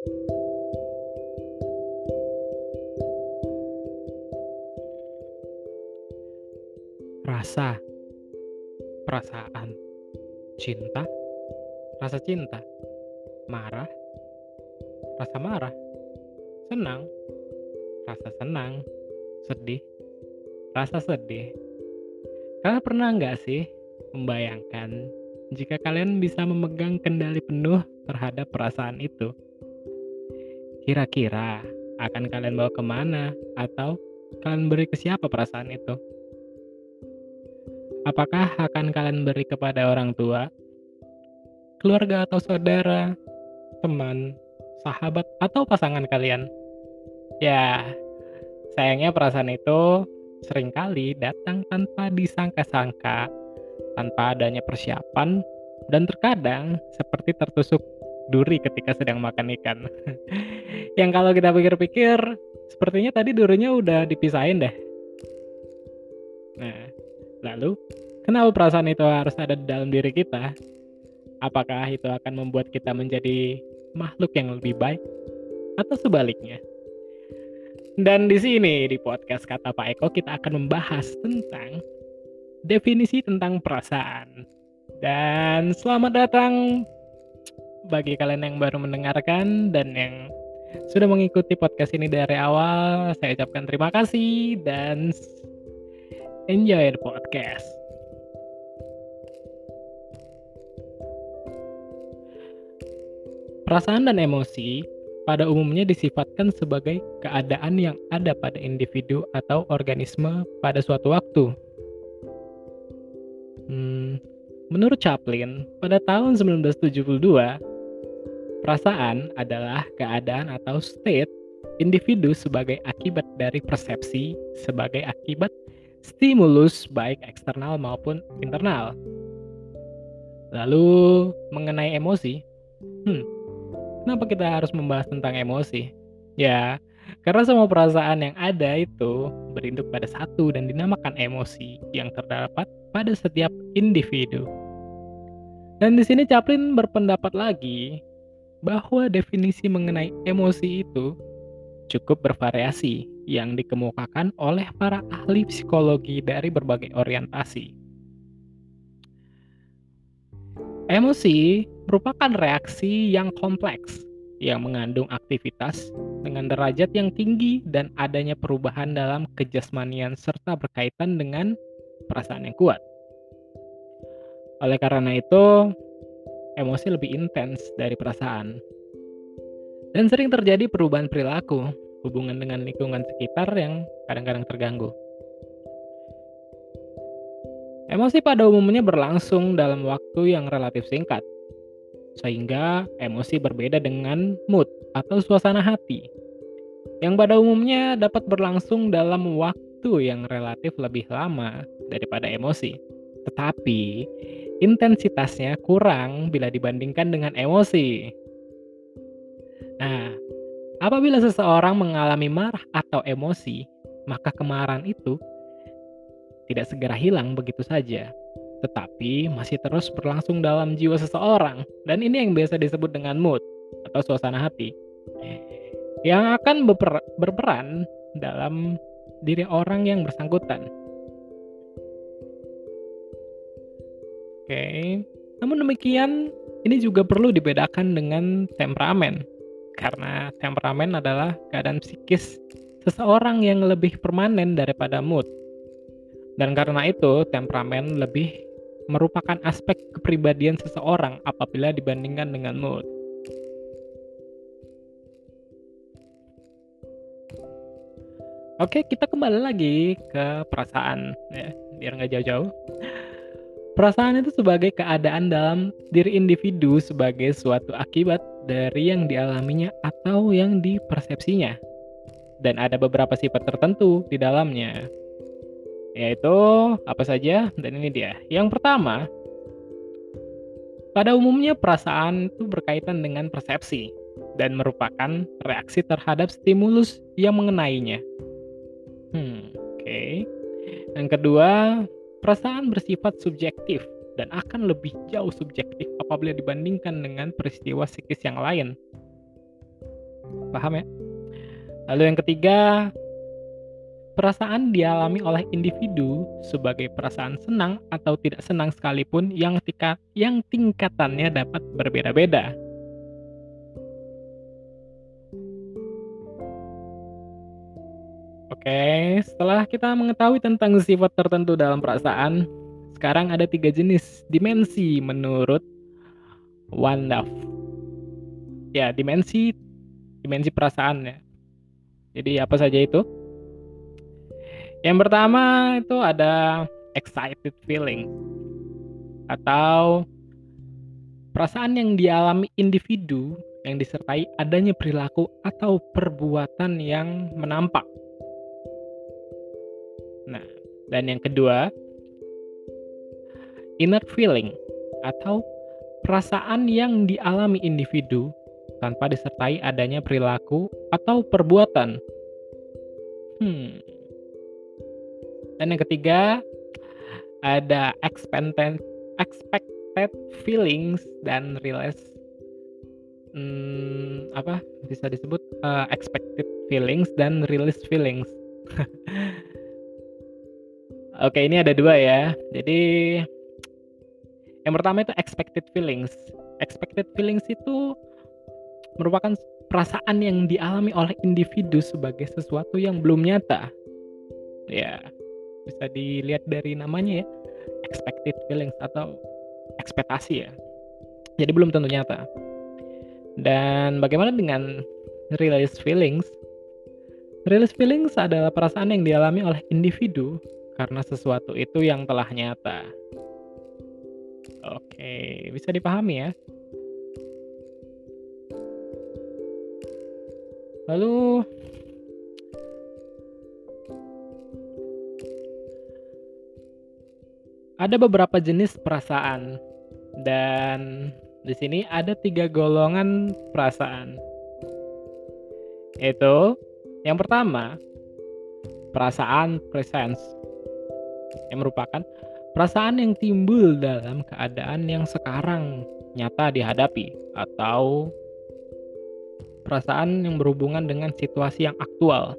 Rasa, perasaan, cinta, rasa cinta, marah, rasa marah, senang, rasa senang, sedih, rasa sedih. Kalian pernah nggak sih membayangkan jika kalian bisa memegang kendali penuh terhadap perasaan itu? Kira-kira akan kalian bawa ke mana atau kalian beri ke siapa perasaan itu? Apakah akan kalian beri kepada orang tua, keluarga atau saudara, teman, sahabat, atau pasangan kalian? Ya, sayangnya perasaan itu sering kali datang tanpa disangka-sangka, tanpa adanya persiapan, dan terkadang seperti tertusuk duri ketika sedang makan ikan. Yang kalau kita pikir-pikir, sepertinya tadi durinya udah dipisahin deh. Nah, Lalu, kenapa perasaan itu harus ada di dalam diri kita? Apakah itu akan membuat kita menjadi makhluk yang lebih baik atau sebaliknya? Dan di sini di podcast kata Pak Eko kita akan membahas tentang definisi tentang perasaan. Dan selamat datang bagi kalian yang baru mendengarkan dan yang sudah mengikuti podcast ini dari awal. Saya ucapkan terima kasih dan Enjoy the podcast. Perasaan dan emosi pada umumnya disifatkan sebagai keadaan yang ada pada individu atau organisme pada suatu waktu. Hmm, menurut Chaplin, pada tahun 1972, perasaan adalah keadaan atau state individu sebagai akibat dari persepsi sebagai akibat stimulus baik eksternal maupun internal. Lalu mengenai emosi, hmm, kenapa kita harus membahas tentang emosi? Ya, karena semua perasaan yang ada itu berinduk pada satu dan dinamakan emosi yang terdapat pada setiap individu. Dan di sini Chaplin berpendapat lagi bahwa definisi mengenai emosi itu cukup bervariasi yang dikemukakan oleh para ahli psikologi dari berbagai orientasi. Emosi merupakan reaksi yang kompleks yang mengandung aktivitas dengan derajat yang tinggi dan adanya perubahan dalam kejasmanian serta berkaitan dengan perasaan yang kuat. Oleh karena itu, emosi lebih intens dari perasaan. Dan sering terjadi perubahan perilaku hubungan dengan lingkungan sekitar yang kadang-kadang terganggu. Emosi pada umumnya berlangsung dalam waktu yang relatif singkat, sehingga emosi berbeda dengan mood atau suasana hati, yang pada umumnya dapat berlangsung dalam waktu yang relatif lebih lama daripada emosi. Tetapi, intensitasnya kurang bila dibandingkan dengan emosi. Nah, Apabila seseorang mengalami marah atau emosi, maka kemarahan itu tidak segera hilang begitu saja, tetapi masih terus berlangsung dalam jiwa seseorang, dan ini yang biasa disebut dengan mood atau suasana hati, yang akan berper berperan dalam diri orang yang bersangkutan. Oke, namun demikian, ini juga perlu dibedakan dengan temperamen karena temperamen adalah keadaan psikis seseorang yang lebih permanen daripada mood. Dan karena itu, temperamen lebih merupakan aspek kepribadian seseorang apabila dibandingkan dengan mood. Oke, kita kembali lagi ke perasaan ya, biar nggak jauh-jauh. Perasaan itu sebagai keadaan dalam diri individu sebagai suatu akibat dari yang dialaminya atau yang dipersepsinya. Dan ada beberapa sifat tertentu di dalamnya. Yaitu apa saja? Dan ini dia. Yang pertama, pada umumnya perasaan itu berkaitan dengan persepsi dan merupakan reaksi terhadap stimulus yang mengenainya. Hmm, oke. Okay. Yang kedua, Perasaan bersifat subjektif dan akan lebih jauh subjektif apabila dibandingkan dengan peristiwa psikis yang lain. Paham ya? Lalu yang ketiga, perasaan dialami oleh individu sebagai perasaan senang atau tidak senang sekalipun yang yang tingkatannya dapat berbeda-beda. Oke, setelah kita mengetahui tentang sifat tertentu dalam perasaan, sekarang ada tiga jenis dimensi menurut Wandaf. Ya, dimensi dimensi perasaan ya. Jadi apa saja itu? Yang pertama itu ada excited feeling atau perasaan yang dialami individu yang disertai adanya perilaku atau perbuatan yang menampak Nah, dan yang kedua, inner feeling atau perasaan yang dialami individu tanpa disertai adanya perilaku atau perbuatan. Hmm. Dan yang ketiga, ada expected feelings dan realize hmm, apa bisa disebut uh, expected feelings dan release feelings Oke, ini ada dua ya. Jadi yang pertama itu expected feelings. Expected feelings itu merupakan perasaan yang dialami oleh individu sebagai sesuatu yang belum nyata. Ya, bisa dilihat dari namanya ya, expected feelings atau ekspektasi ya. Jadi belum tentu nyata. Dan bagaimana dengan realized feelings? Realized feelings adalah perasaan yang dialami oleh individu karena sesuatu itu yang telah nyata. Oke, bisa dipahami ya. Lalu ada beberapa jenis perasaan dan di sini ada tiga golongan perasaan. Itu yang pertama perasaan presence yang merupakan perasaan yang timbul dalam keadaan yang sekarang nyata dihadapi atau perasaan yang berhubungan dengan situasi yang aktual.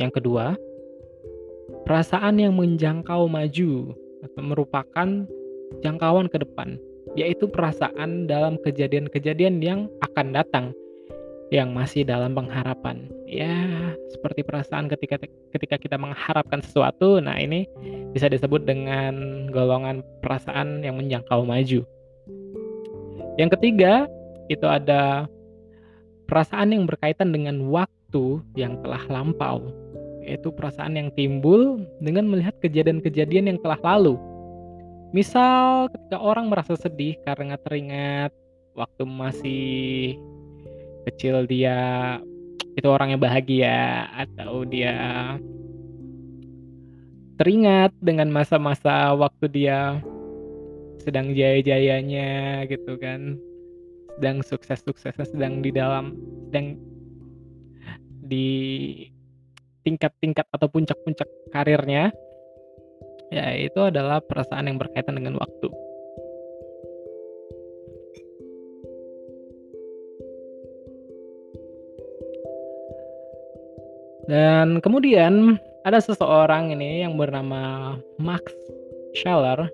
Yang kedua, perasaan yang menjangkau maju atau merupakan jangkauan ke depan, yaitu perasaan dalam kejadian-kejadian yang akan datang yang masih dalam pengharapan. Ya, seperti perasaan ketika ketika kita mengharapkan sesuatu. Nah, ini bisa disebut dengan golongan perasaan yang menjangkau maju. Yang ketiga, itu ada perasaan yang berkaitan dengan waktu yang telah lampau. Yaitu perasaan yang timbul dengan melihat kejadian-kejadian yang telah lalu. Misal ketika orang merasa sedih karena teringat waktu masih kecil dia itu orangnya bahagia atau dia teringat dengan masa-masa waktu dia sedang jaya-jayanya gitu kan sedang sukses-suksesnya sedang di dalam sedang di tingkat-tingkat atau puncak-puncak karirnya ya itu adalah perasaan yang berkaitan dengan waktu Dan kemudian ada seseorang ini yang bernama Max Scheller.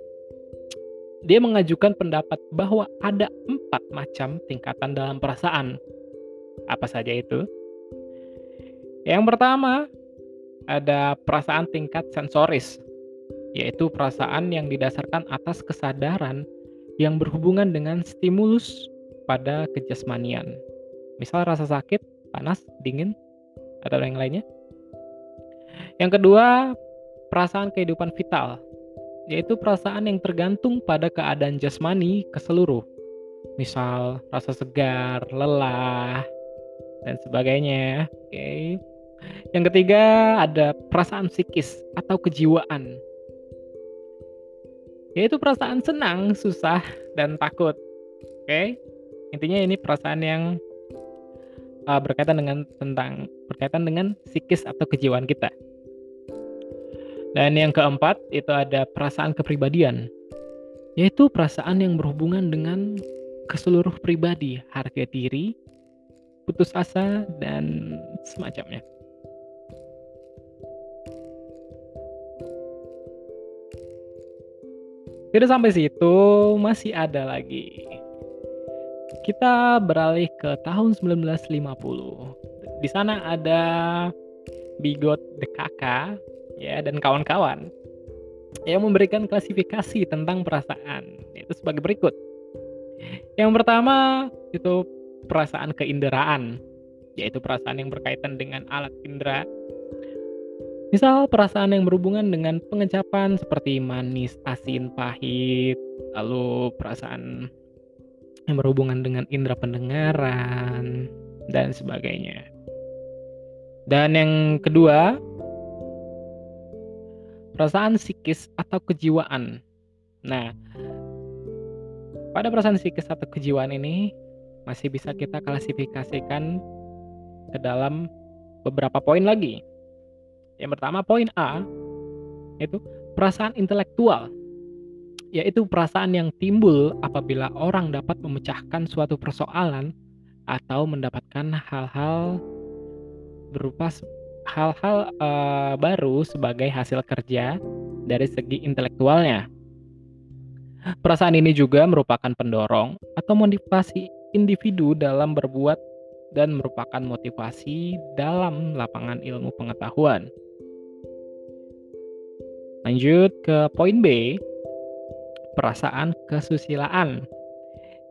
Dia mengajukan pendapat bahwa ada empat macam tingkatan dalam perasaan. Apa saja itu? Yang pertama, ada perasaan tingkat sensoris, yaitu perasaan yang didasarkan atas kesadaran yang berhubungan dengan stimulus pada kejasmanian. Misal rasa sakit, panas, dingin, atau yang lainnya. Yang kedua, perasaan kehidupan vital, yaitu perasaan yang tergantung pada keadaan jasmani ke seluruh. Misal rasa segar, lelah, dan sebagainya. Oke. Okay. Yang ketiga ada perasaan psikis atau kejiwaan. Yaitu perasaan senang, susah, dan takut. Oke. Okay? Intinya ini perasaan yang uh, berkaitan dengan tentang berkaitan dengan psikis atau kejiwaan kita. Dan yang keempat itu ada perasaan kepribadian, yaitu perasaan yang berhubungan dengan ke seluruh pribadi, harga diri, putus asa, dan semacamnya. Tidak sampai situ, masih ada lagi. Kita beralih ke tahun 1950. Di sana ada Bigot de Kakak ya dan kawan-kawan yang memberikan klasifikasi tentang perasaan itu sebagai berikut. Yang pertama itu perasaan keinderaan, yaitu perasaan yang berkaitan dengan alat indera Misal perasaan yang berhubungan dengan pengecapan seperti manis, asin, pahit, lalu perasaan yang berhubungan dengan indera pendengaran dan sebagainya. Dan yang kedua, perasaan psikis atau kejiwaan. Nah, pada perasaan psikis atau kejiwaan ini masih bisa kita klasifikasikan ke dalam beberapa poin lagi. Yang pertama poin A itu perasaan intelektual yaitu perasaan yang timbul apabila orang dapat memecahkan suatu persoalan atau mendapatkan hal-hal berupa hal-hal uh, baru sebagai hasil kerja dari segi intelektualnya. Perasaan ini juga merupakan pendorong atau motivasi individu dalam berbuat dan merupakan motivasi dalam lapangan ilmu pengetahuan. Lanjut ke poin B, perasaan kesusilaan,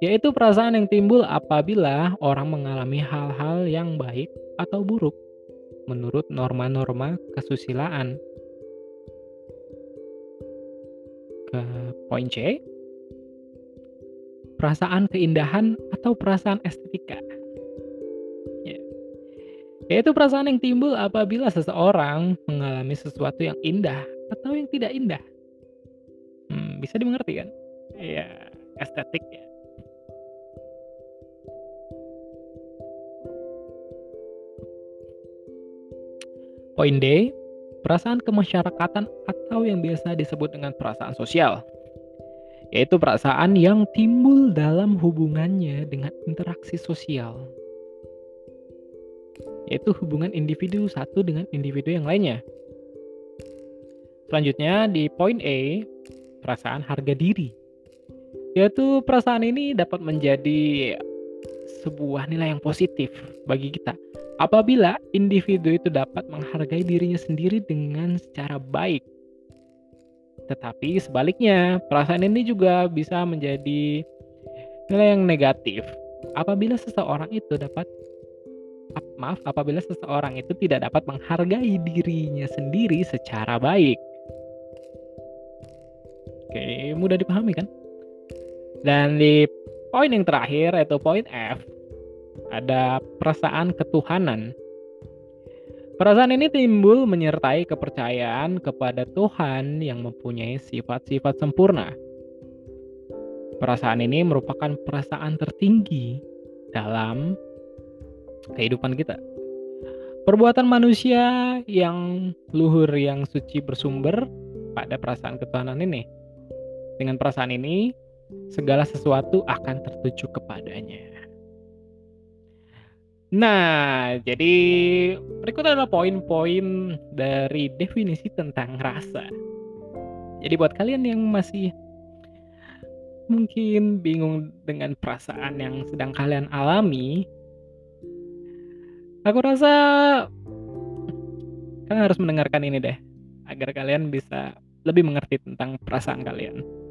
yaitu perasaan yang timbul apabila orang mengalami hal-hal yang baik atau buruk menurut norma-norma kesusilaan. Ke poin C, perasaan keindahan atau perasaan estetika. Ya. Yaitu perasaan yang timbul apabila seseorang mengalami sesuatu yang indah atau yang tidak indah? Bisa dimengerti kan? Ya, estetik ya. Poin D, perasaan kemasyarakatan atau yang biasa disebut dengan perasaan sosial. Yaitu perasaan yang timbul dalam hubungannya dengan interaksi sosial. Yaitu hubungan individu satu dengan individu yang lainnya. Selanjutnya di poin E, perasaan harga diri. Yaitu perasaan ini dapat menjadi sebuah nilai yang positif bagi kita apabila individu itu dapat menghargai dirinya sendiri dengan secara baik. Tetapi sebaliknya, perasaan ini juga bisa menjadi nilai yang negatif apabila seseorang itu dapat maaf apabila seseorang itu tidak dapat menghargai dirinya sendiri secara baik. Oke, mudah dipahami kan? Dan di poin yang terakhir yaitu poin F ada perasaan ketuhanan. Perasaan ini timbul menyertai kepercayaan kepada Tuhan yang mempunyai sifat-sifat sempurna. Perasaan ini merupakan perasaan tertinggi dalam kehidupan kita. Perbuatan manusia yang luhur yang suci bersumber pada perasaan ketuhanan ini. Dengan perasaan ini, segala sesuatu akan tertuju kepadanya. Nah, jadi berikut adalah poin-poin dari definisi tentang rasa. Jadi buat kalian yang masih mungkin bingung dengan perasaan yang sedang kalian alami, aku rasa kalian harus mendengarkan ini deh, agar kalian bisa lebih mengerti tentang perasaan kalian.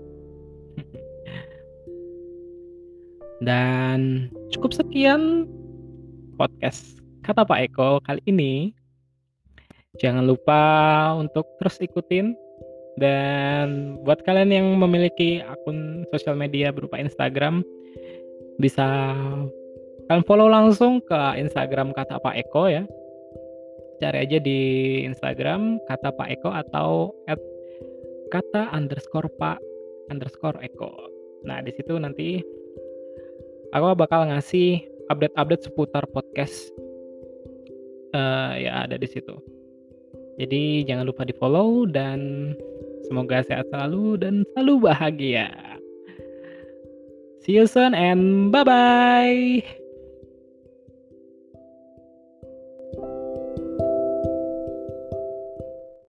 Dan cukup sekian podcast kata Pak Eko kali ini. Jangan lupa untuk terus ikutin dan buat kalian yang memiliki akun sosial media berupa Instagram bisa kalian follow langsung ke Instagram kata Pak Eko ya. Cari aja di Instagram kata Pak Eko atau at kata underscore Pak underscore Eko. Nah di situ nanti aku bakal ngasih update-update seputar podcast uh, ya ada di situ. Jadi jangan lupa di follow dan semoga sehat selalu dan selalu bahagia. See you soon and bye bye.